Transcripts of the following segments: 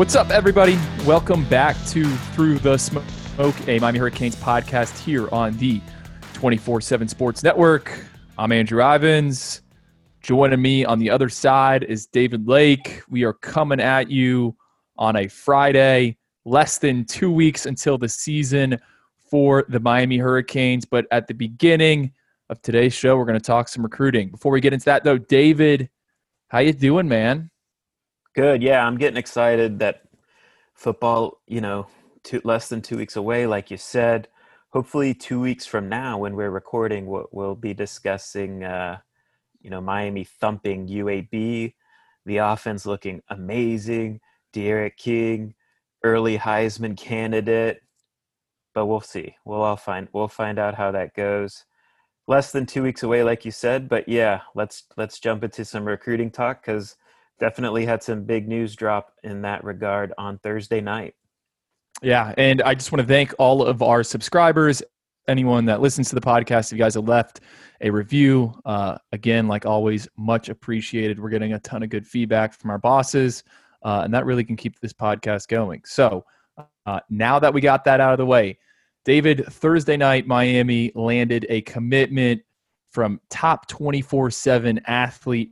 What's up, everybody? Welcome back to Through the Smoke, a Miami Hurricanes podcast here on the 24 7 Sports Network. I'm Andrew Ivins. Joining me on the other side is David Lake. We are coming at you on a Friday, less than two weeks until the season for the Miami Hurricanes. But at the beginning of today's show, we're going to talk some recruiting. Before we get into that, though, David, how you doing, man? Good. Yeah, I'm getting excited that football, you know, two, less than two weeks away, like you said. Hopefully, two weeks from now, when we're recording, we'll, we'll be discussing, uh, you know, Miami thumping UAB, the offense looking amazing, D'Eriq King, early Heisman candidate. But we'll see. We'll all find we'll find out how that goes. Less than two weeks away, like you said. But yeah, let's let's jump into some recruiting talk because definitely had some big news drop in that regard on Thursday night. Yeah, and I just want to thank all of our subscribers, anyone that listens to the podcast. If you guys have left a review, uh, again, like always, much appreciated. We're getting a ton of good feedback from our bosses, uh, and that really can keep this podcast going. So uh, now that we got that out of the way, David, Thursday night, Miami landed a commitment from top 24 7 athlete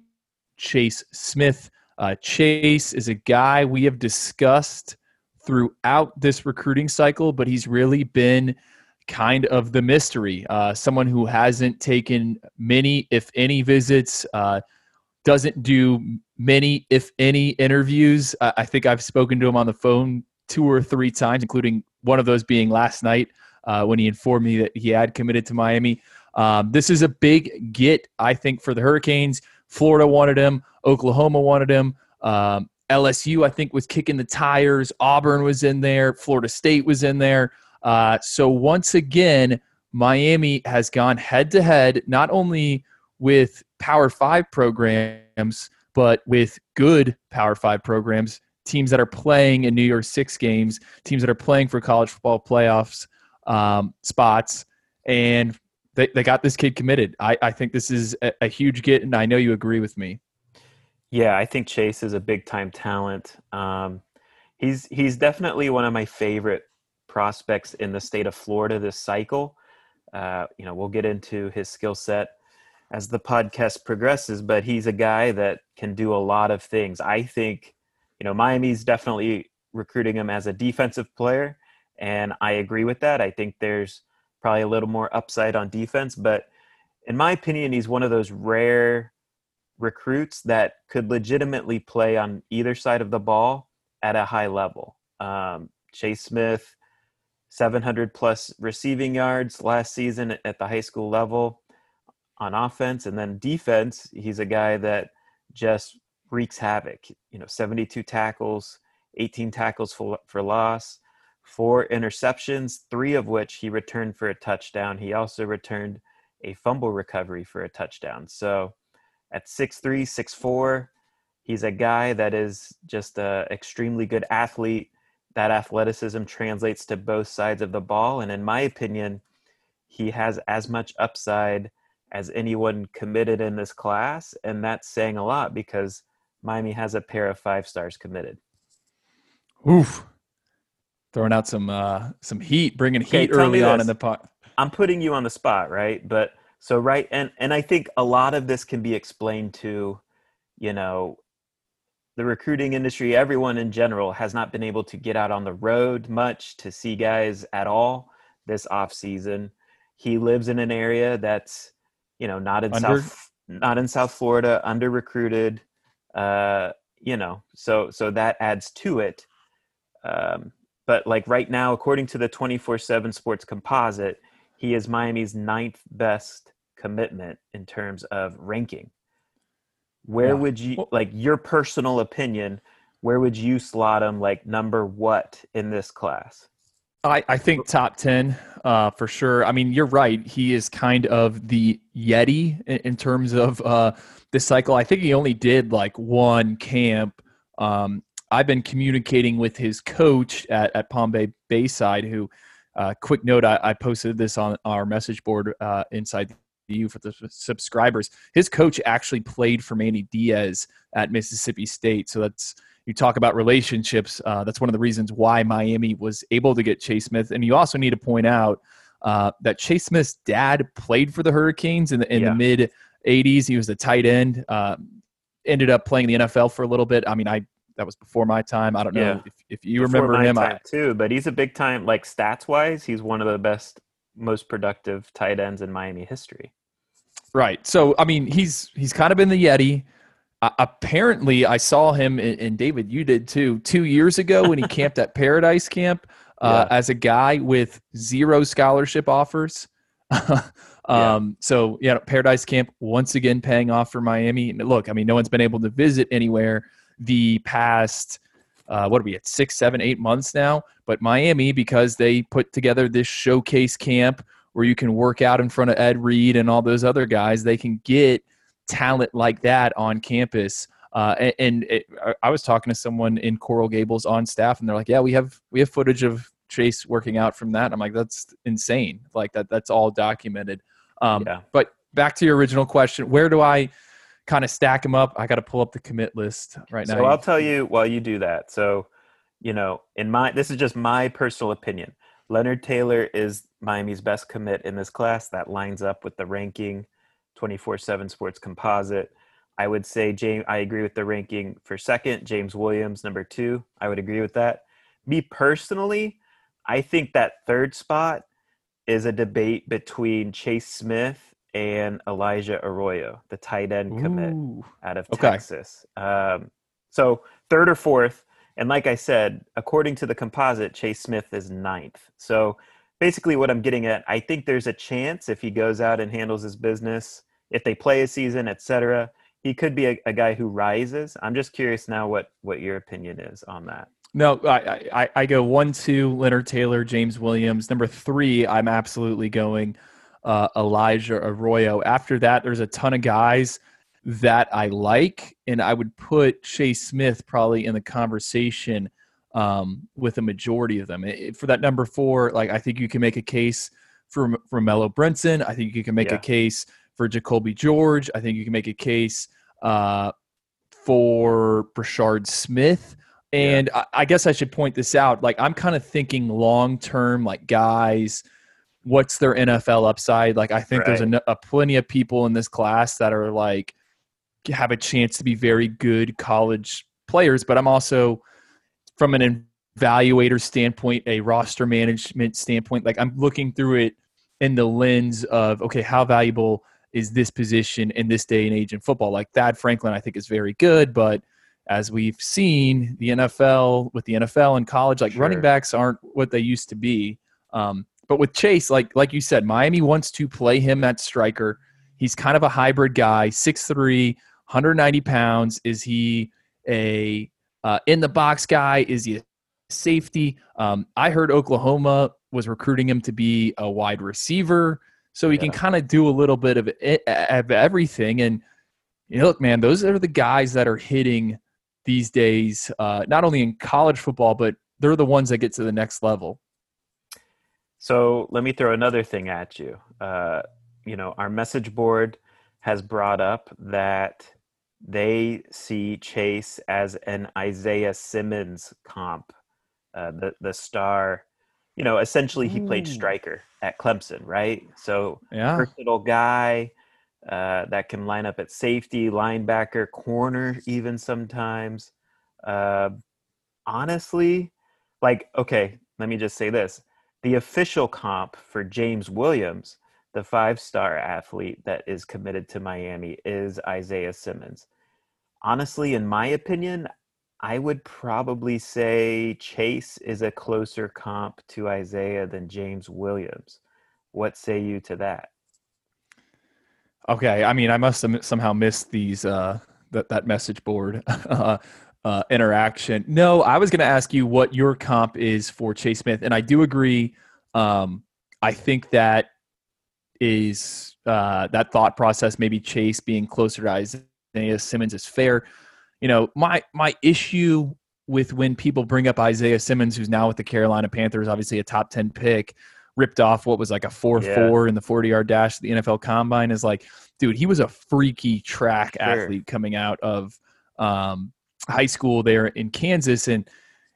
Chase Smith. Uh, Chase is a guy we have discussed throughout this recruiting cycle, but he's really been kind of the mystery. Uh, someone who hasn't taken many, if any, visits, uh, doesn't do many, if any, interviews. I, think I've spoken to him on the phone two or three times, including one of those being last night uh, when he informed me that he had committed to Miami. Um, this is a big get, I think, for the Hurricanes. Florida wanted him. Oklahoma wanted him. Um, LSU, I think, was kicking the tires. Auburn was in there. Florida State was in there. Uh, so once again, Miami has gone head to head, not only with Power Five programs, but with good Power Five programs, teams that are playing in New Year's Six games, teams that are playing for college football playoffs um, spots. And they, they got this kid committed. I, I think this is a, a huge get, and I know you agree with me. Yeah, I think Chase is a big time talent. Um, he's he's definitely one of my favorite prospects in the state of Florida this cycle. Uh, you know, we'll get into his skill set as the podcast progresses, but he's a guy that can do a lot of things. I think, you know, Miami's definitely recruiting him as a defensive player, and I agree with that. I think there's probably a little more upside on defense, but in my opinion, he's one of those rare recruits that could legitimately play on either side of the ball at a high level. Um, Chase Smith, 700 plus receiving yards last season at the high school level on offense, and then defense. He's a guy that just wreaks havoc. You know, 72 tackles, 18 tackles for, for loss, four interceptions, three of which he returned for a touchdown. He also returned a fumble recovery for a touchdown. So at 6'3, 6'4, he's a guy that is just an extremely good athlete. That athleticism translates to both sides of the ball. And in my opinion, he has as much upside as anyone committed in this class. And that's saying a lot because Miami has a pair of five stars committed. Oof. Throwing out some uh, some heat, bringing okay, heat early on in the pot. I'm putting you on the spot, right? But so right, and and I think a lot of this can be explained to, you know, the recruiting industry. Everyone in general has not been able to get out on the road much to see guys at all this off season. He lives in an area that's, you know, not in under? South not in South Florida, under recruited. Uh, you know, so so that adds to it. Um, but like right now, according to the 24 7 sports composite, he is Miami's ninth best commitment in terms of ranking. Where yeah. would you like your personal opinion? Where would you slot him like number what in this class? I, I think top 10 uh, for sure. I mean, you're right. He is kind of the Yeti in, in terms of uh, this cycle. I think he only did like one camp. Um, I've been communicating with his coach at, at Palm Bay Bayside, who uh, quick note, I, I, posted this on our message board uh, inside you for the subscribers. His coach actually played for Manny Diaz at Mississippi State, so that's you talk about relationships. Uh, that's one of the reasons why Miami was able to get Chase Smith. And you also need to point out uh, that Chase Smith's dad played for the Hurricanes in the, in yeah. the mid 80s. He was a tight end. Uh, ended up playing the NFL for a little bit. I mean, I that was before my time. I don't know yeah. if, if you before remember him. I, too, but he's a big time like stats wise. He's one of the best, most productive tight ends in Miami history. Right. So I mean, he's he's kind of been the Yeti. Uh, apparently, I saw him, and, David, you did too, two years ago when he camped at Paradise Camp uh, yeah. as a guy with zero scholarship offers. um, yeah. So, yeah, Paradise Camp once again paying off for Miami. And Look, I mean, no one's been able to visit anywhere the past, uh, what are we at, six, seven, eight months now. But Miami, because they put together this showcase camp where you can work out in front of Ed Reed and all those other guys, they can get – talent like that on campus. Uh, and, and it, I was talking to someone in Coral Gables on staff, and they're like, "Yeah, we have we have footage of Chase working out from that." I'm like, "That's insane! Like that that's all documented." Um, yeah. But back to your original question, where do I kind of stack them up? I got to pull up the commit list right now. So I'll tell you while you do that. So, you know, in my this is just my personal opinion. Leonard Taylor is Miami's best commit in this class. That lines up with the ranking 24 7 sports composite. I would say James, I agree with the ranking for second, James Williams, number two. I would agree with that. Me personally, I think that third spot is a debate between Chase Smith and Elijah Arroyo, the tight end commit Ooh. out of okay. Texas. Um, so third or fourth. And like I said, according to the composite, Chase Smith is ninth. So basically, what I'm getting at, I think there's a chance if he goes out and handles his business if they play a season, etc. He could be a, a, guy who rises. I'm just curious now what what your opinion is on that. No, I, I, I go one, two, Leonard Taylor, James Williams. Number three, I'm absolutely going uh, Elijah Arroyo. After that, there's a ton of guys that I like, and I would put Chase Smith probably in the conversation um, with a majority of them. It, for that number four, like I think you can make a case for for Mello Brinson. I think you can make yeah. a case for Jacoby George. I think you can make a case uh, for Brashard Smith. And yeah. I, I, guess I should point this out. Like I'm kind of thinking long term, like guys, what's their NFL upside? Like I think right. there's a, a, plenty of people in this class that are like have a chance to be very good college players. But I'm also from an evaluator standpoint, a roster management standpoint, like I'm looking through it in the lens of okay, how valuable is this position in this day and age in football. Like Thad Franklin, I think is very good, but as we've seen, the NFL with the NFL and college, like sure. running backs aren't what they used to be. Um, but with Chase, like like you said, Miami wants to play him at striker. He's kind of a hybrid guy, 6'3", 190 pounds. Is he a uh, in the box guy? Is he a safety? Um, I heard Oklahoma was recruiting him to be a wide receiver so he yeah. can kind of do a little bit of, it, of everything. And you know, look, man, those are the guys that are hitting these days, uh, not only in college football, but they're the ones that get to the next level. So let me throw another thing at you. Uh, you know, our message board has brought up that they see Chase as an Isaiah Simmons comp, uh, the the star you know, essentially he played striker at Clemson, right? So yeah. versatile guy uh, that can line up at safety, linebacker, corner, even sometimes. Uh, honestly, like, okay, let me just say this: the official comp for James Williams, the five-star athlete that is committed to Miami, is Isaiah Simmons. Honestly, in my opinion, I would probably say Chase is a closer comp to Isaiah than James Williams. What say you to that? Okay, I mean, I must have somehow missed these uh, that that message board uh, uh, interaction. No, I was going to ask you what your comp is for Chase Smith, and I do agree. Um, I think that is uh, that thought process. Maybe Chase being closer to Isaiah Simmons is fair you know, my my issue with when people bring up Isaiah Simmons, who's now with the Carolina Panthers, obviously a top ten pick, ripped off what was like a four Yeah. four in the forty yard dash at the NFL Combine is like, dude, he was a freaky track Sure. athlete coming out of um, high school there in Kansas, and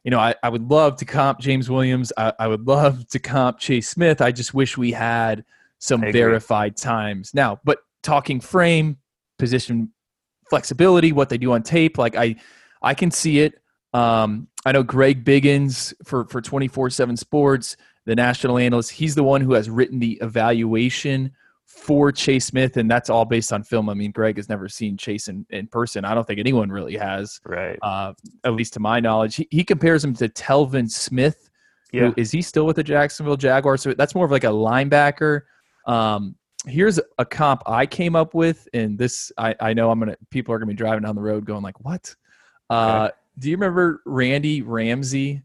you know, I, I would love to comp James Williams. I, I would love to comp Chase Smith. I just wish we had some verified times now. But talking frame, position flexibility, what they do on tape, like I, I can see it. Um, I know Greg Biggins for for twenty four seven Sports, the national analyst. He's the one who has written the evaluation for Chase Smith, and that's all based on film. I mean, Greg has never seen Chase in, in person. I don't think anyone really has Right. uh, at least to my knowledge. He, he compares him to Telvin Smith. Yeah. Who, is he still with the Jacksonville Jaguars? So that's more of like a linebacker. Um, here's a comp I came up with, and this I, I know I'm gonna people are gonna be driving down the road going like, what? Uh, Do you remember Randy Ramsey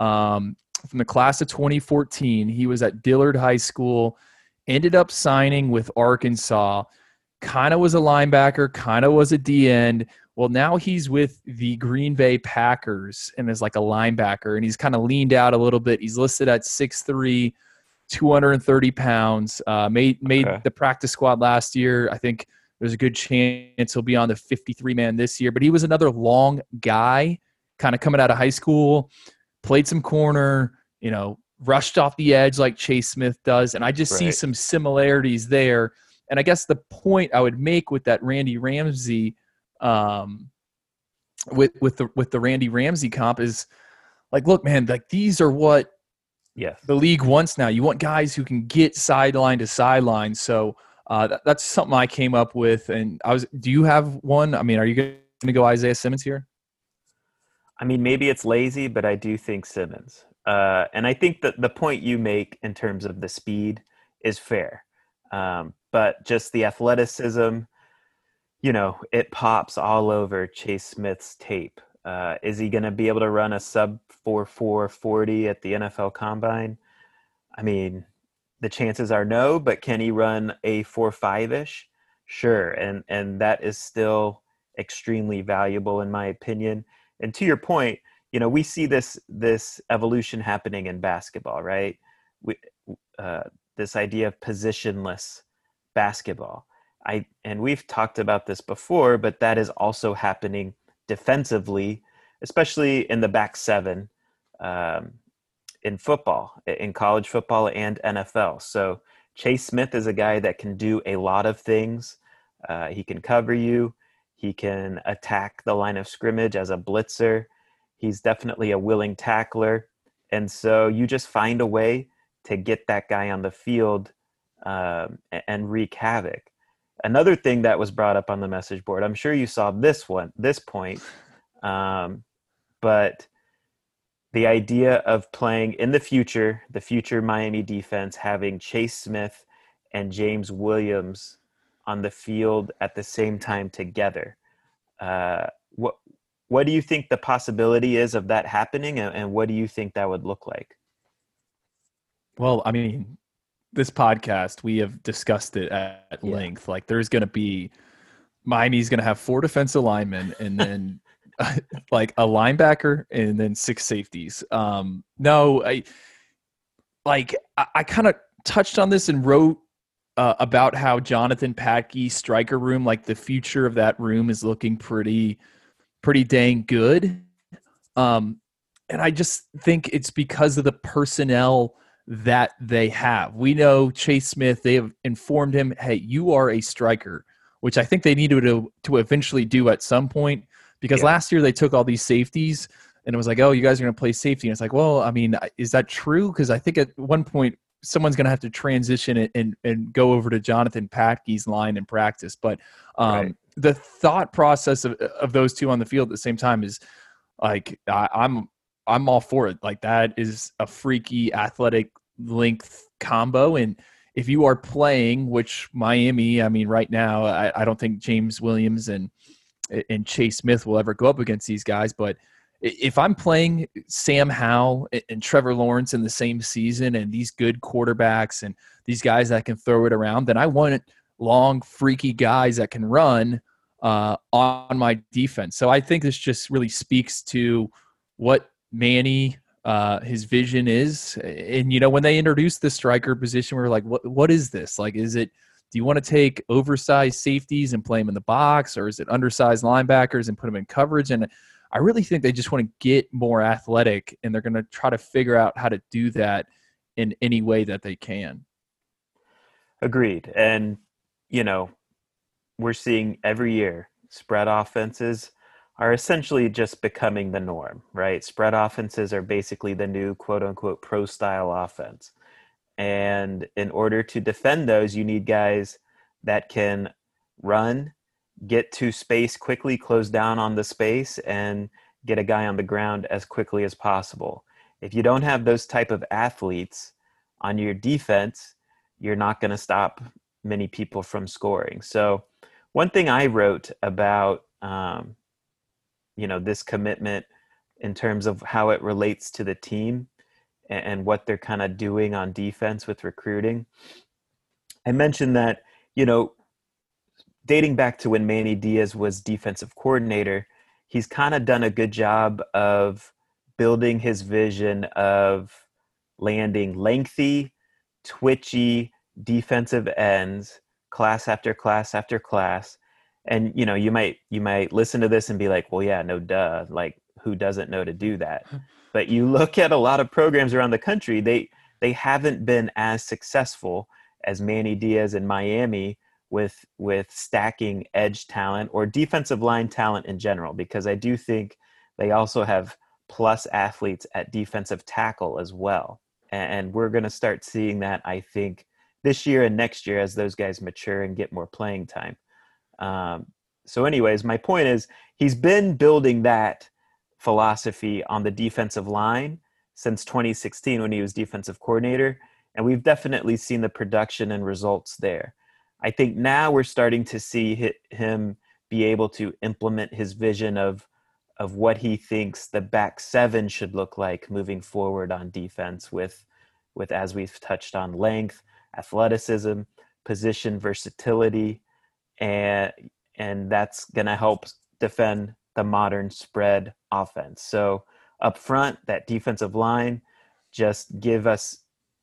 um, from the class of 2014? He was at Dillard High School, ended up signing with Arkansas. Kind of was a linebacker, kind of was a D end. Well, now he's with the Green Bay Packers and is like a linebacker, and he's kind of leaned out a little bit. He's listed at 6'3, 230 pounds. Uh, made made Okay. the practice squad last year. I think there's a good chance he'll be on the 53 man this year. But he was another long guy, kind of coming out of high school, played some corner, you know, rushed off the edge like Chase Smith does. And I just see some similarities there. And I guess the point I would make with that Randy Ramsey, um, with with the with the Randy Ramsey comp is like, look, man, like these are what Yes. the league wants now. You want guys who can get sideline to sideline. So uh, that, that's something I came up with. And I was, do you have one? I mean, are you going to go Isaiah Simmons here? I mean, maybe it's lazy, but I do think Simmons. Uh, and I think that the point you make in terms of the speed is fair. Um, but just the athleticism, you know, it pops all over Chase Smith's tape. Uh, is he going to be able to run a sub 4 4 40 at the NFL combine? I mean, the chances are no, but can he run a 4 5 ish? Sure. And, and that is still extremely valuable, in my opinion and to your point you know we see this this evolution happening in basketball right? We, uh, this idea of positionless basketball. I and we've talked about this before but that is also happening defensively especially in the back seven um, in football in college football and nfl so chase smith is a guy that can do a lot of things. Uh, he can cover you. He can attack the line of scrimmage as a blitzer. He's definitely a willing tackler. And so you just find a way to get that guy on the field um, and wreak havoc. Another thing that was brought up on the message board, I'm sure you saw this one, this point, um, but the idea of playing in the future, the future Miami defense, having Chase Smith and James Williams on the field at the same time together. Uh, what what do you think the possibility is of that happening, and, and what do you think that would look like? Well, I mean, this podcast, we have discussed it at Yeah. length. Like, there's going to be Miami's going to have four defensive linemen and then like a linebacker and then six safeties. Um, no, I like, I, I kind of touched on this and wrote uh, about how Jonathan Patke striker room, like the future of that room is looking pretty, pretty dang good. Um, and I just think it's because of the personnel that they have. We know Chase Smith, they have informed him, hey, you are a striker, which I think they need to, to eventually do at some point because Yeah. last year they took all these safeties and it was like, oh, you guys are going to play safety. And it's like, well, I mean, is that true? Because I think at one point someone's going to have to transition it and, and go over to Jonathan Patke's line in practice. But um, Right. The thought process of, of those two on the field at the same time is like, I, I'm I'm all for it. Like that is a freaky athletic length combo. And if you are playing, which Miami, I mean, right now, I, I don't think James Williams and and Chase Smith will ever go up against these guys. But if I'm playing Sam Howell and- Trevor Lawrence in the same season, and these good quarterbacks and these guys that can throw it around, then I want long, freaky guys that can run uh, on my defense. So I think this just really speaks to what Manny uh, his vision is. And you know, when they introduced the striker position, we were like, what what is this? Like, is it do you want to take oversized safeties and play them in the box, or is it undersized linebackers and put them in coverage? And I really think they just want to get more athletic, and they're going to try to figure out how to do that in any way that they can. Agreed. And you know, we're seeing every year spread offenses are essentially just becoming the norm, right? Spread offenses are basically the new quote unquote pro style offense. And in order to defend those, you need guys that can run, get to space quickly, close down on the space, and get a guy on the ground as quickly as possible. If you don't have those type of athletes on your defense, you're not going to stop many people from scoring. So, one thing I wrote about, um, you know, this commitment in terms of how it relates to the team and, and what they're kind of doing on defense with recruiting. I mentioned that, you know, dating back to when Manny Diaz was defensive coordinator, he's kind of done a good job of building his vision of landing lengthy, twitchy defensive ends class after class after class and you know you might you might listen to this and be like well yeah no duh like who doesn't know to do that? But you look at a lot of programs around the country they they haven't been as successful as Manny Diaz in Miami with with stacking edge talent or defensive line talent in general because I do think they also have plus athletes at defensive tackle as well and we're going to start seeing that I think this year and next year as those guys mature and get more playing time. Um, so, anyways, my point is he's been building that philosophy on the defensive line since 2016 when he was defensive coordinator, and we've definitely seen the production and results there. I think now we're starting to see him be able to implement his vision of of what he thinks the back seven should look like moving forward on defense with with as we've touched on length athleticism, position versatility, and and that's going to help defend the modern spread offense. So up front, that defensive line, just give us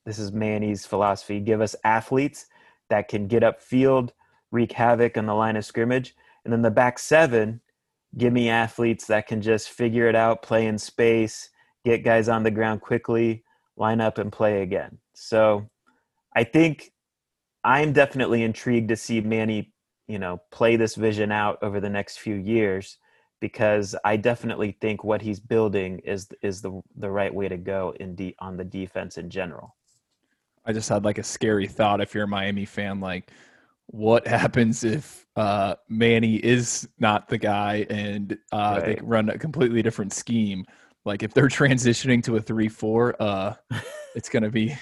this is Manny's philosophy, give us athletes that can get upfield, wreak havoc on the line of scrimmage. And then the back seven, give me athletes that can just figure it out, play in space, get guys on the ground quickly, line up and play again. So I think I'm definitely intrigued to see Manny, you know, play this vision out over the next few years because I definitely think what he's building is is the the right way to go in de- on the defense in general. I just had like a scary thought if you're a Miami fan like what happens if uh, Manny is not the guy and uh, right. they run a completely different scheme? Like if they're transitioning to a three-four, uh, it's gonna be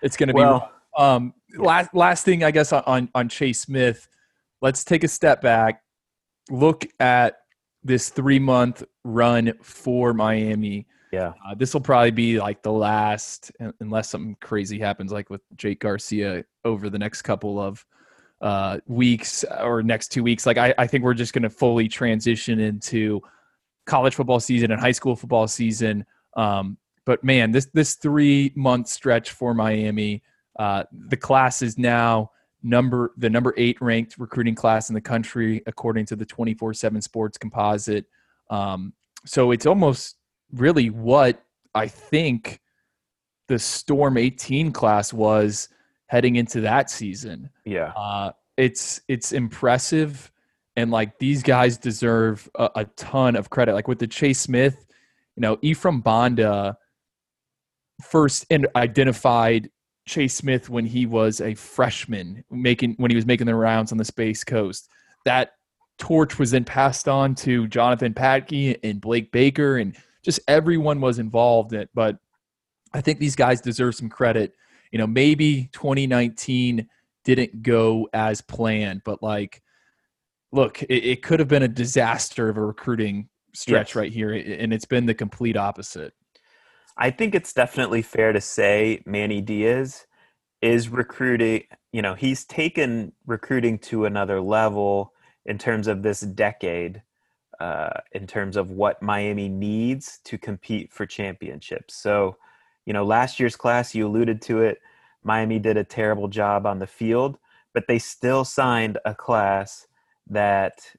it's gonna well, be um, last last thing, I guess on on Chase Smith. Let's take a step back. Look at this three month run for Miami. Yeah, uh, this will probably be like the last, unless something crazy happens, like with Jake Garcia over the next couple of uh, weeks or next two weeks. Like I, I think we're just going to fully transition into college football season and high school football season. Um, but man, this this three month stretch for Miami uh, the class is now number the number eight ranked recruiting class in the country according to the 24/7 Sports Composite. Um, so it's almost really what I think the Storm 18 class was heading into that season. Yeah, uh, it's it's impressive, and like these guys deserve a, a ton of credit. Like with the Chase Smith, you know, Ephraim Banda first and identified Chase Smith when he was a freshman, making when he was making the rounds on the Space Coast. That torch was then passed on to Jonathan Patke and Blake Baker, and just everyone was involved in it. But I think these guys deserve some credit. You know, maybe 2019 didn't go as planned, but like, look, it, it could have been a disaster of a recruiting stretch yes. right here, and it's been the complete opposite. I think it's definitely fair to say Manny Diaz is recruiting, you know, he's taken recruiting to another level in terms of this decade uh, in terms of what Miami needs to compete for championships. So, you know, last year's class, you alluded to it, Miami did a terrible job on the field, but they still signed a class that,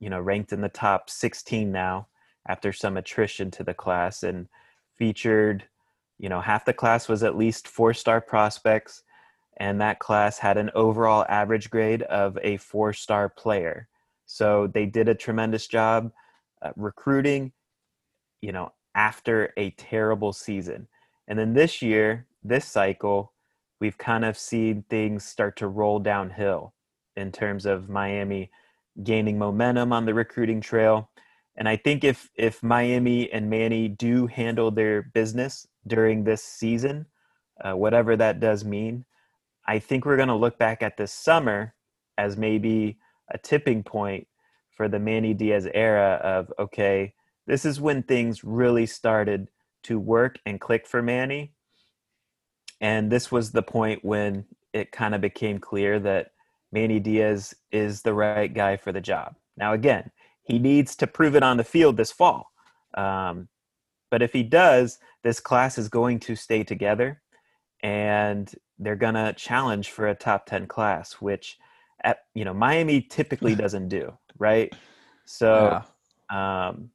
you know, ranked in the top 16 now after some attrition to the class and featured, you know, half the class was at least four star prospects. And that class had an overall average grade of a four star player. So they did a tremendous job uh, recruiting, you know, after a terrible season. And then this year, this cycle, we've kind of seen things start to roll downhill in terms of Miami gaining momentum on the recruiting trail. And I think if if Miami and Manny do handle their business during this season, uh, whatever that does mean, I think we're going to look back at this summer as maybe a tipping point for the Manny Diaz era of okay, this is when things really started to work and click for Manny. And this was the point when it kind of became clear that Manny Diaz is the right guy for the job. Now, again, he needs to prove it on the field this fall. Um, but if he does, this class is going to stay together and they're going to challenge for a top 10 class, which at, you know, Miami typically doesn't do, right? So, yeah. um,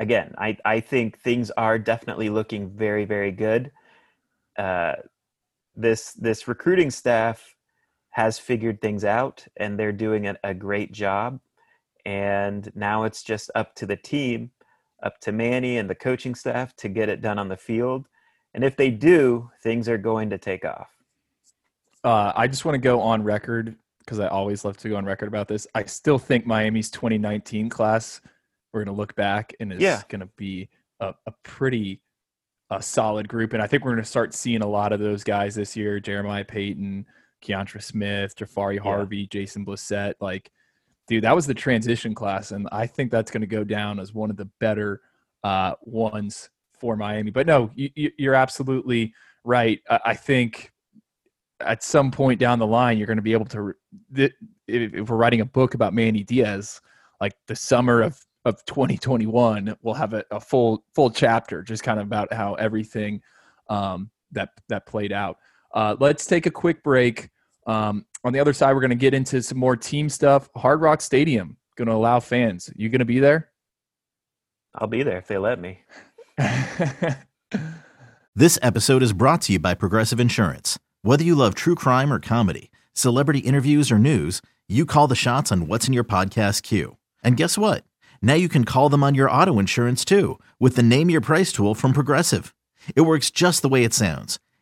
again, I, I think things are definitely looking very, very good. Uh, this this recruiting staff has figured things out, and they're doing a, a great job. And now it's just up to the team, up to Manny and the coaching staff to get it done on the field. And if they do, things are going to take off. Uh, I just want to go on record because I always love to go on record about this. I still think Miami's 2019 class we're going to look back and it's yeah. going to be a, a pretty a solid group. And I think we're going to start seeing a lot of those guys this year Jeremiah Payton, Keontra Smith, Jahfari Harvey, yeah. Jason Blissett. Like, dude, that was the transition class. And I think that's going to go down as one of the better uh, ones for Miami. But no, you, you're absolutely right. I think at some point down the line, you're going to be able to, if we're writing a book about Manny Diaz, like the summer of of 2021 we'll have a, a, full full chapter just kind of about how everything um, that that played out uh, let's take a quick break um, on the other side we're going to get into some more team stuff. Hard rock stadium going to allow fans. You going to be there? I'll be there if they let me. This episode is brought to you by progressive insurance. Whether you love true crime or comedy celebrity interviews or news you call the shots on what's in your podcast queue. And guess what? Now you can call them on your auto insurance too with the Name Your Price tool from Progressive. It works just the way it sounds.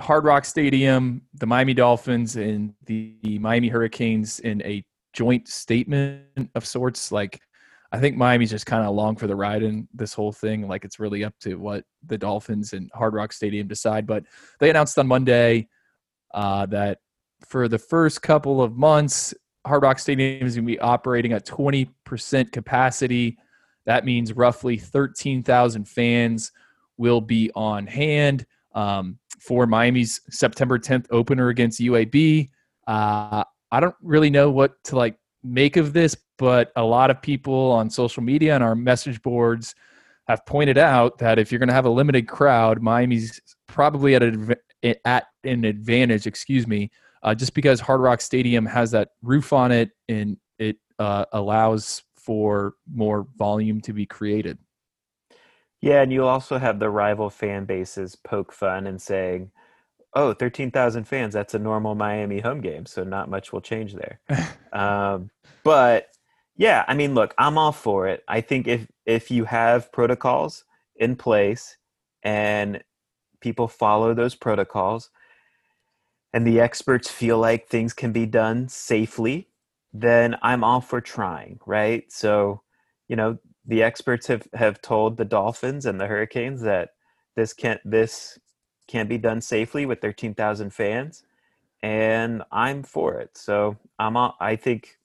Hard Rock Stadium, the Miami Dolphins, and the, the Miami Hurricanes in a joint statement of sorts. Like, I think Miami's just kind of along for the ride in this whole thing. Like, it's really up to what the Dolphins and Hard Rock Stadium decide. But they announced on Monday uh, that for the first couple of months, Hard Rock Stadium is going to be operating at 20% capacity. That means roughly 13,000 fans will be on hand. Um, for Miami's September 10th opener against UAB. Uh, I don't really know what to like make of this, but a lot of people on social media and our message boards have pointed out that if you're going to have a limited crowd, Miami's probably at, a, at an advantage, excuse me, uh, just because Hard Rock Stadium has that roof on it and it uh, allows for more volume to be created. Yeah, and you also have the rival fan bases poke fun and saying, "Oh, 13,000 fans, that's a normal Miami home game, so not much will change there." um, but yeah, I mean, look, I'm all for it. I think if if you have protocols in place and people follow those protocols and the experts feel like things can be done safely, then I'm all for trying, right? So, you know, the experts have, have told the Dolphins and the Hurricanes that this can't this can't be done safely with 13,000 fans, and I'm for it. So I'm I think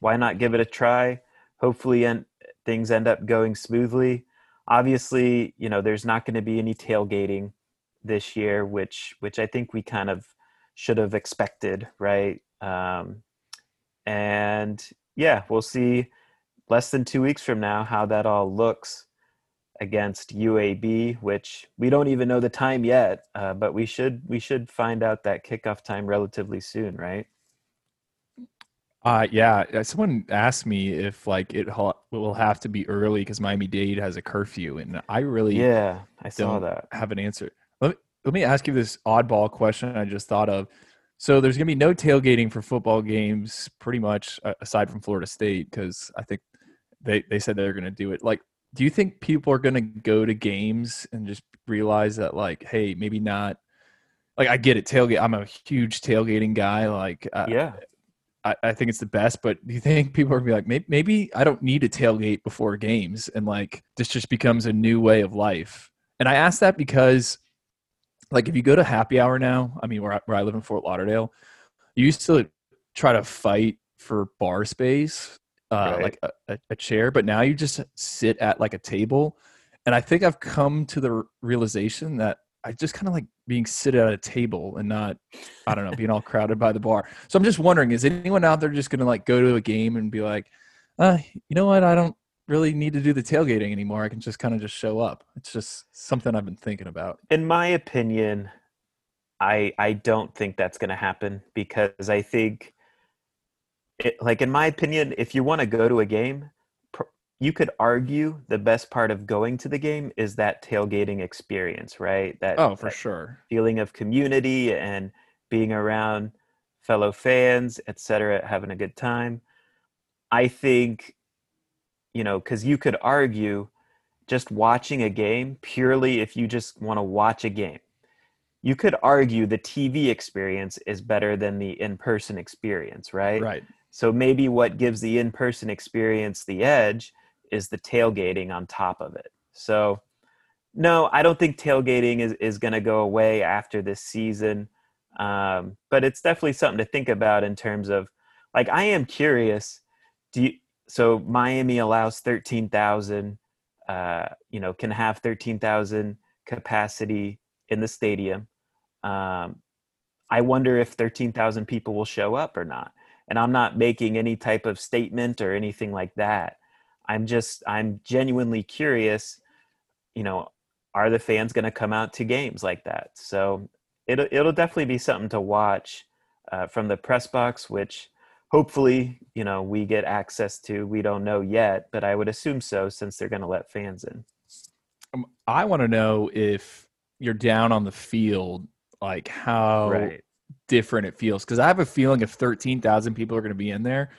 why not give it a try? Hopefully, and things end up going smoothly. Obviously, you know, there's not going to be any tailgating this year, which which I think we kind of should have expected, right? Um, and yeah, we'll see less than two weeks from now how that all looks against UAB, which we don't even know the time yet, uh, but we should we should find out that kickoff time relatively soon, right? Uh, yeah. Uh, someone asked me if like it will have to be early because Miami Dade has a curfew, and I really yeah I saw that have an answer. Let me let me ask you this oddball question I just thought of. So there's going to be no tailgating for football games, pretty much aside from Florida State, because I think they they said they're going to do it. Like, do you think people are going to go to games and just realize that, like, hey, maybe not? Like, I get it, tailgate. I'm a huge tailgating guy. Like, uh, yeah. I, I think it's the best, but do you think people are gonna be like, maybe, maybe I don't need a tailgate before games, and like this just becomes a new way of life? And I ask that because like if you go to happy hour now, I mean, where I, where I live in Fort Lauderdale, you used to try to fight for bar space, uh, right. like a, a, chair, but now you just sit at like a table. And I think I've come to the realization that I just kind of like being sit at a table and not, I don't know, being all crowded by the bar. So I'm just wondering, is anyone out there just going to like go to a game and be like, uh, you know what? I don't really need to do the tailgating anymore. I can just kind of just show up. It's just something I've been thinking about. In my opinion, I I don't think that's going to happen because I think it, like in my opinion, if you want to go to a game, you could argue the best part of going to the game is that tailgating experience, right? That Oh, for that sure. feeling of community and being around fellow fans, etc., having a good time. I think you know, because you could argue just watching a game purely if you just want to watch a game. You could argue the TV experience is better than the in person experience, right? Right. So maybe what gives the in person experience the edge is the tailgating on top of it. So, no, I don't think tailgating is, is going to go away after this season. Um, but it's definitely something to think about in terms of like, I am curious. Do you, so Miami allows 13,000, uh, you know, can have 13,000 capacity in the stadium. Um, I wonder if 13,000 people will show up or not. And I'm not making any type of statement or anything like that. I'm just, I'm genuinely curious, you know, are the fans going to come out to games like that? So it'll, it'll definitely be something to watch uh, from the press box, which hopefully you know we get access to we don't know yet but i would assume so since they're going to let fans in um, i want to know if you're down on the field like how right. Different it feels because i have a feeling if 13000 people are going to be in there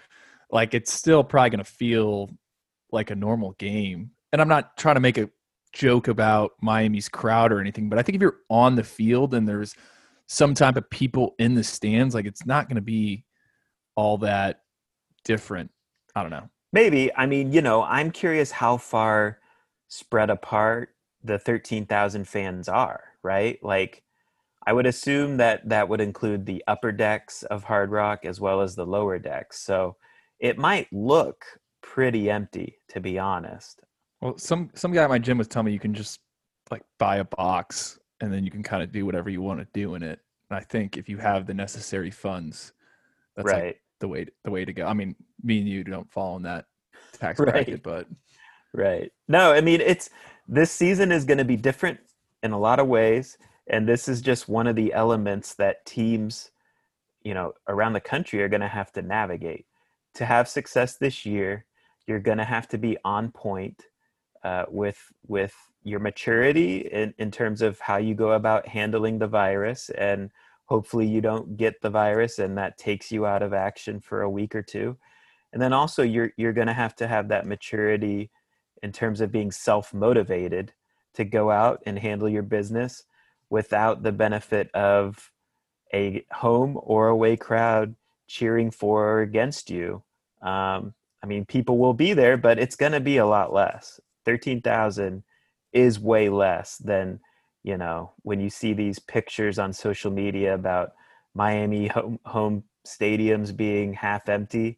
like it's still probably going to feel like a normal game and i'm not trying to make a joke about miami's crowd or anything but i think if you're on the field and there's some type of people in the stands like it's not going to be all that different. I don't know. Maybe. I mean, you know, I'm curious how far spread apart the 13,000 fans are, right? Like, I would assume that that would include the upper decks of Hard Rock as well as the lower decks. So it might look pretty empty, to be honest. Well, some some guy at my gym was telling me you can just like buy a box and then you can kind of do whatever you want to do in it. And I think if you have the necessary funds, That's right. like the way the way to go. I mean, me and you don't fall in that tax Right. bracket, but Right. No, I mean it's this season is going to be different in a lot of ways, and this is just one of the elements that teams, you know, around the country are going to have to navigate. To have success this year, you're going to have to be on point uh, with with your maturity in, in terms of how you go about handling the virus, and hopefully you don't get the virus, and that takes you out of action for a week or two. And then also you're you're going to have to have that maturity in terms of being self motivated to go out and handle your business without the benefit of a home or away crowd cheering for or against you. Um, I mean, people will be there, but it's going to be a lot less. 13,000 is way less than, you know, when you see these pictures on social media about Miami home, home stadiums being half empty.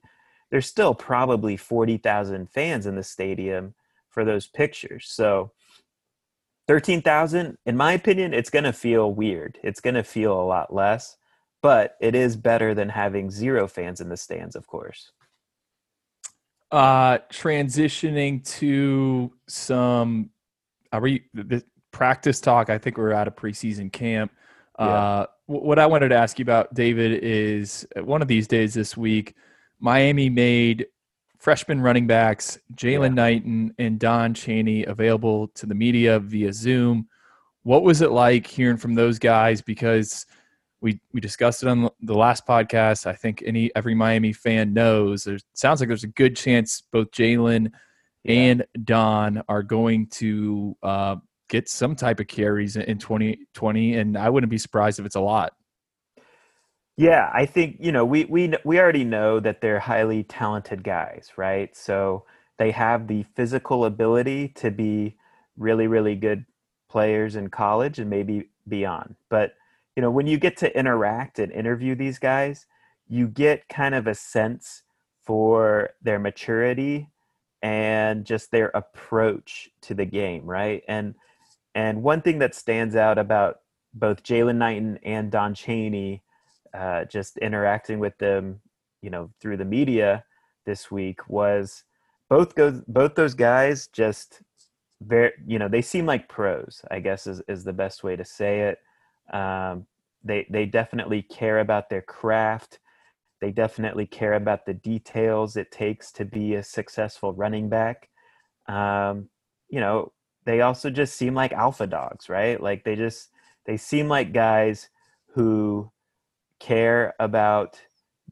There's still probably 40,000 fans in the stadium for those pictures. So 13,000 in my opinion it's going to feel weird. It's going to feel a lot less, but it is better than having zero fans in the stands, of course. uh transitioning to some are we the practice talk i think we're out of preseason camp uh wh- what i wanted to ask you about david is uh, one of these days this week miami made freshman running backs jaylan knighton and don chaney available to the media via zoom what was it like hearing from those guys because we we discussed it on the last podcast. I think any every Miami fan knows. There sounds like there's a good chance both Jaylan Yeah. and Don are going to uh, get some type of carries in 2020, and I wouldn't be surprised if it's a lot. Yeah, I think you know we we we already know that they're highly talented guys, right? So they have the physical ability to be really really good players in college and maybe beyond. But you know, when you get to interact and interview these guys, you get kind of a sense for their maturity and just their approach to the game, right? And and one thing that stands out about both Jaylan Knighton and Don Chaney uh, just interacting with them, you know, through the media this week was both both those guys just very you know they seem like pros I guess is, is the best way to say it. Um, they they definitely care about their craft. They definitely care about the details it takes to be a successful running back. Um, you know, they also just seem like alpha dogs, right? Like they just they seem like guys who care about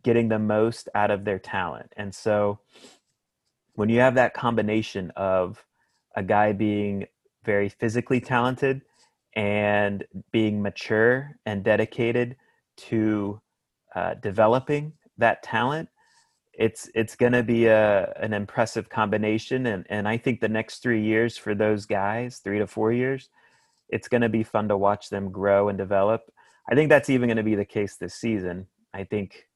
getting the most out of their talent. And so when you have that combination of a guy being very physically talented and being mature and dedicated to uh, developing that talent, it's it's going to be a an impressive combination. And and I think the next three years for those guys, three to four years, it's going to be fun to watch them grow and develop. I think that's even going to be the case this season. I think,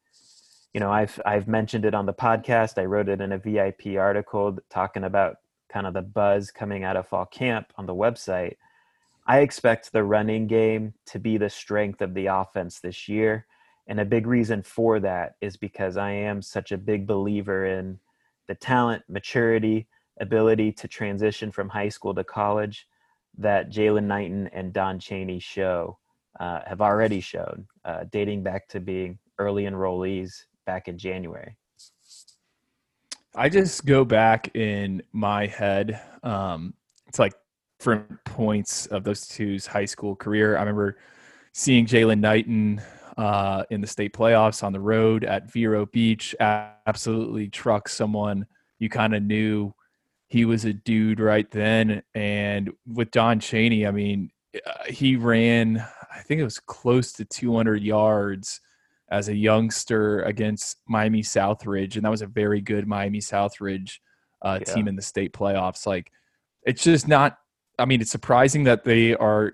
you know, I've I've mentioned it on the podcast. I wrote it in a VIP article talking about kind of the buzz coming out of fall camp on the website. I expect the running game to be the strength of the offense this year. And a big reason for that is because I am such a big believer in the talent, maturity, ability to transition from high school to college that Jaylan Knighton and Don Chaney show, uh, have already shown, uh, dating back to being early enrollees back in January. I just go back in my head. Um, it's like different points of those two's high school career. I remember seeing Jaylan Knighton uh, in the state playoffs on the road at Vero Beach. Absolutely truck someone you kind of knew he was a dude right then. And with Don Chaney, I mean, uh, he ran, I think it was close to 200 yards as a youngster against Miami Southridge, and that was a very good Miami Southridge uh, Yeah. team in the state playoffs. Like, it's just not. I mean, it's surprising that they are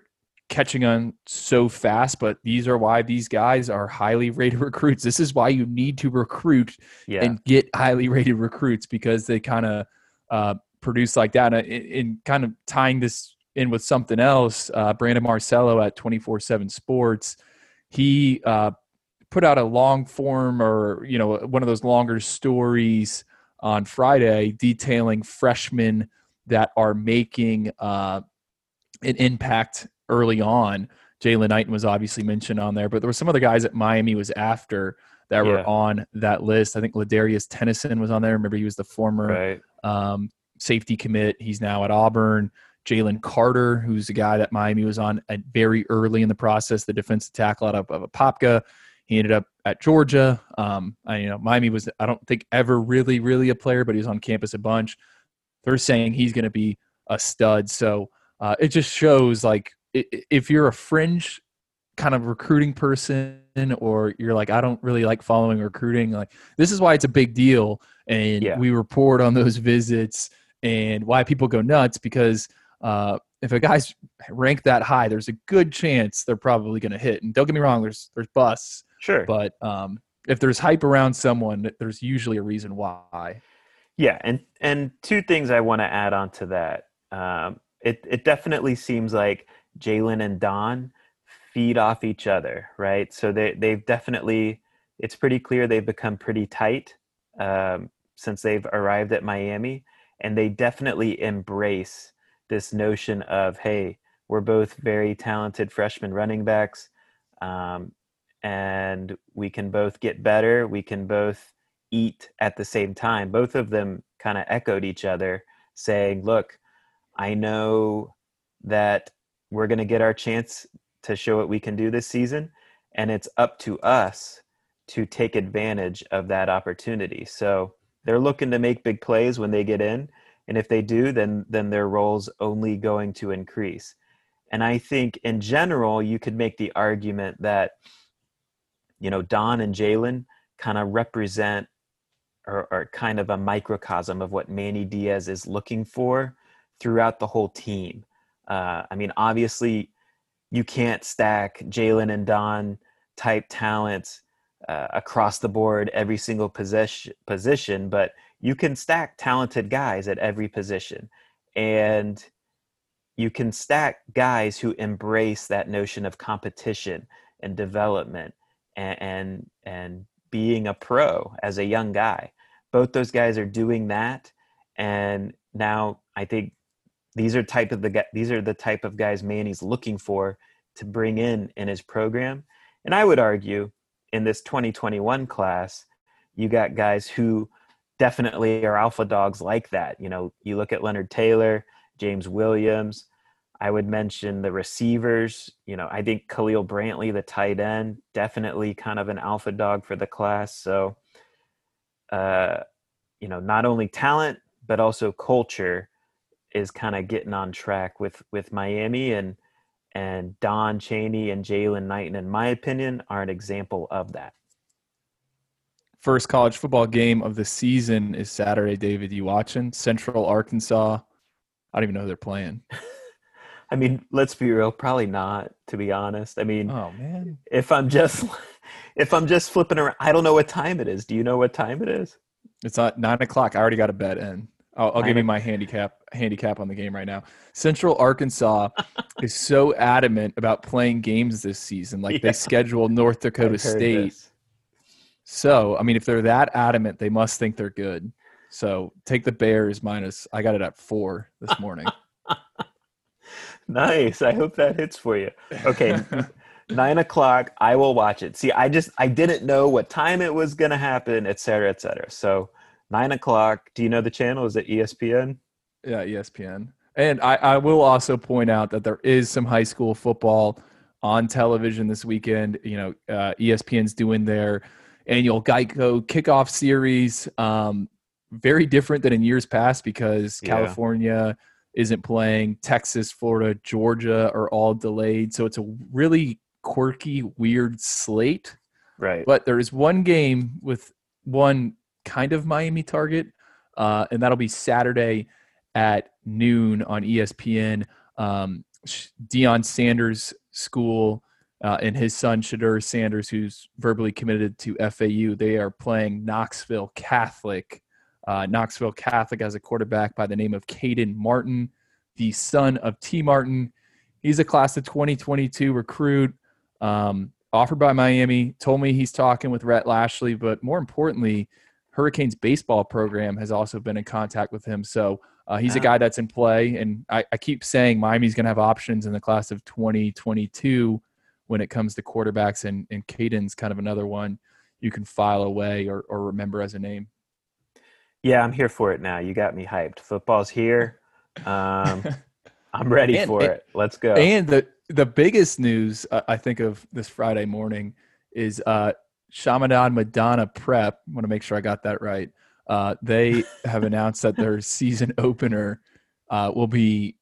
catching on so fast, but these are why these guys are highly rated recruits. This is why you need to recruit Yeah. and get highly rated recruits because they kind of uh, produce like that. And in kind of tying this in with something else, uh, Brandon Marcello at 24 7 Sports, he uh, put out a long form or you know one of those longer stories on Friday detailing freshmen that are making uh, an impact early on. Jaylan Knighton was obviously mentioned on there, but there were some other guys that Miami was after that yeah. were on that list. I think Ladarius Tennison was on there. Remember, he was the former right. um, safety commit. He's now at Auburn. Jalen Carter, who's the guy that Miami was on at very early in the process, the defensive tackle out of, of Apopka. He ended up at Georgia. Um, I, you know, Miami was I don't think ever really, really a player, but he was on campus a bunch. They're saying he's going to be a stud. So uh, it just shows like if you're a fringe kind of recruiting person or you're like i don't really like following recruiting like this is why it's a big deal and yeah. we report on those visits and why people go nuts because uh, if a guy's ranked that high there's a good chance they're probably going to hit. And don't get me wrong there's there's busts sure. but um, if there's hype around someone there's usually a reason why. Yeah and and two things i want to add on to that. Um, it, it definitely seems like jaylan and don feed off each other, right? So they they've definitely it's pretty clear they've become pretty tight um, since they've arrived at Miami, and they definitely embrace this notion of hey, we're both very talented freshman running backs, um, and we can both get better. We can both eat at the same time. Both of them kind of echoed each other, saying, "Look, I know that." We're going to get our chance to show what we can do this season. And it's up to us to take advantage of that opportunity. So they're looking to make big plays when they get in. And if they do, then then their role's only going to increase. And I think in general, you could make the argument that, you know, Don and Jaylan kind of represent or, or, kind of a microcosm of what Manny Diaz is looking for throughout the whole team. Uh, I mean, obviously, you can't stack Jaylan and Don type talent uh, across the board every single position position, but you can stack talented guys at every position, and you can stack guys who embrace that notion of competition and development and and, and being a pro as a young guy. Both those guys are doing that, and now I think these are type of the these are the type of guys Manny's looking for to bring in in his program. And I would argue in this 2021 class, you got guys who definitely are alpha dogs like that. You know, you look at Leonard Taylor, James Williams. I would mention the receivers. You know, I think Khalil Brantley, the tight end, definitely kind of an alpha dog for the class. So, uh, you know, not only talent but also culture is kind of getting on track with with Miami and and Don Chaney and Jaylan Knighton, in my opinion, are an example of that. First college football game of the season is Saturday. David, you watching Central Arkansas? I don't even know who they're playing. I mean, let's be real. Probably not, to be honest. I mean, oh man, if I'm just if I'm just flipping around, I don't know what time it is. Do you know what time it is? It's not nine o'clock. I already got a bet in. I'll, I'll give you my handicap handicap on the game right now. Central Arkansas is so adamant about playing games this season. Like yeah. they schedule North Dakota State. This. So I mean, if they're that adamant, they must think they're good. So take the Bears minus. I got it at four this morning. nice. I hope that hits for you. Okay. Nine o'clock. I will watch it. See, I just I didn't know what time it was gonna happen, et cetera, et cetera. So nine o'clock. Do you know the channel? Is it ESPN? Yeah, ESPN. And I, I will also point out that there is some high school football on television this weekend. You know, uh, ESPN's doing their annual Geico kickoff series. Um, very different than in years past because yeah. California isn't playing, Texas, Florida, Georgia are all delayed. So it's a really quirky, weird slate. Right. But there is one game with one kind of Miami target, uh, and that'll be Saturday at noon on ESPN. Um, Deion Sanders' school uh, and his son Shedeur Sanders, who's verbally committed to FAU, they are playing Knoxville Catholic. Uh, Knoxville Catholic has a quarterback by the name of Kaden Martin, the son of Tee Martin. He's a class of 2022 recruit. Um, offered by Miami. Told me he's talking with Rhett Lashley, but more importantly, Hurricanes baseball program has also been in contact with him. So uh, he's a guy that's in play, and I, I keep saying Miami's going to have options in the class of 2022 when it comes to quarterbacks, and, and Caden's kind of another one you can file away or, or remember as a name. Yeah, I'm here for it now. You got me hyped. Football's here. Um, I'm ready and, for and, it. Let's go. And the the biggest news uh, I think of this Friday morning is uh, Chaminade Madonna Prep. I want to make sure I got that right. Uh, they have announced that their season opener uh, will be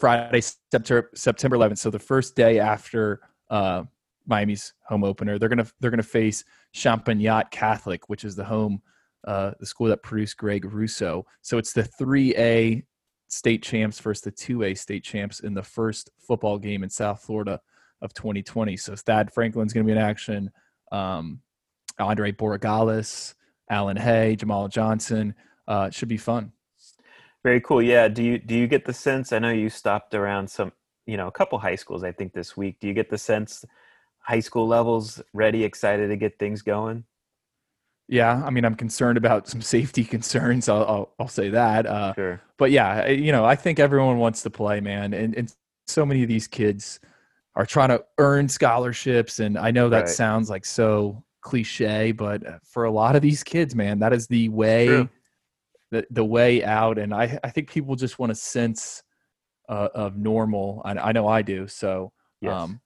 Friday, September September 11th. So the first day after uh, Miami's home opener, they're gonna they're gonna face Champagnat Catholic, which is the home uh, the school that produced Greg Russo. So it's the three A state champs versus the two A state champs in the first football game in South Florida of 2020. So Thad Franklin's going to be in action. Um, Andre Borregales, Alan Hay, Jamal Johnson. Uh, it should be fun. Very cool. Yeah. Do you do you get the sense? I know you stopped around some, you know, a couple high schools. I think this week. Do you get the sense high school levels ready, excited to get things going? Yeah, I mean, I'm concerned about some safety concerns. I'll I'll, I'll say that. Uh, sure. But yeah, you know, I think everyone wants to play, man, and and so many of these kids are trying to earn scholarships, and I know that right. sounds like so cliche, but for a lot of these kids, man, that is the way, the, the way out. And I, I think people just want a sense uh, of normal. I, I know I do. So, yes. um,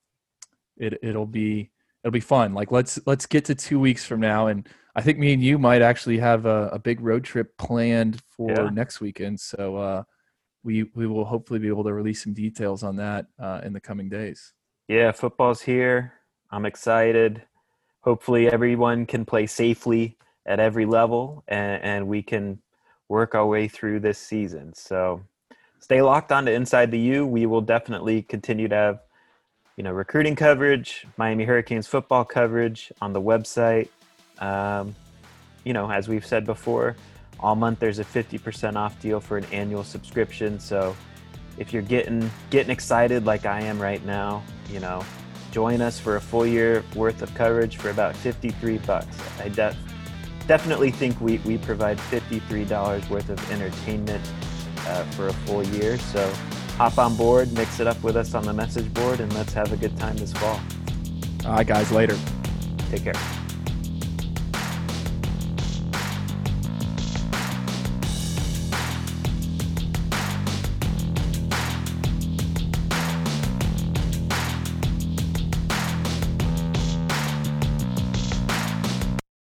it, it'll be, it'll be fun. Like let's, let's get to two weeks from now. And I think me and you might actually have a, a big road trip planned for yeah. next weekend. So, uh, we, we will hopefully be able to release some details on that uh, in the coming days. Yeah, football's here. I'm excited hopefully everyone can play safely at every level and, and we can work our way through this season. So stay locked on to Inside the U. We will definitely continue to have, you know, recruiting coverage, Miami Hurricanes football coverage on the website. Um, you know, as we've said before, all month there's a 50% off deal for an annual subscription. So if you're getting getting excited like I am right now, you know, join us for a full year worth of coverage for about 53 bucks. I de- definitely think we, we provide $53 worth of entertainment uh, for a full year. So hop on board, mix it up with us on the message board, and let's have a good time this fall. All right, guys, later. Take care.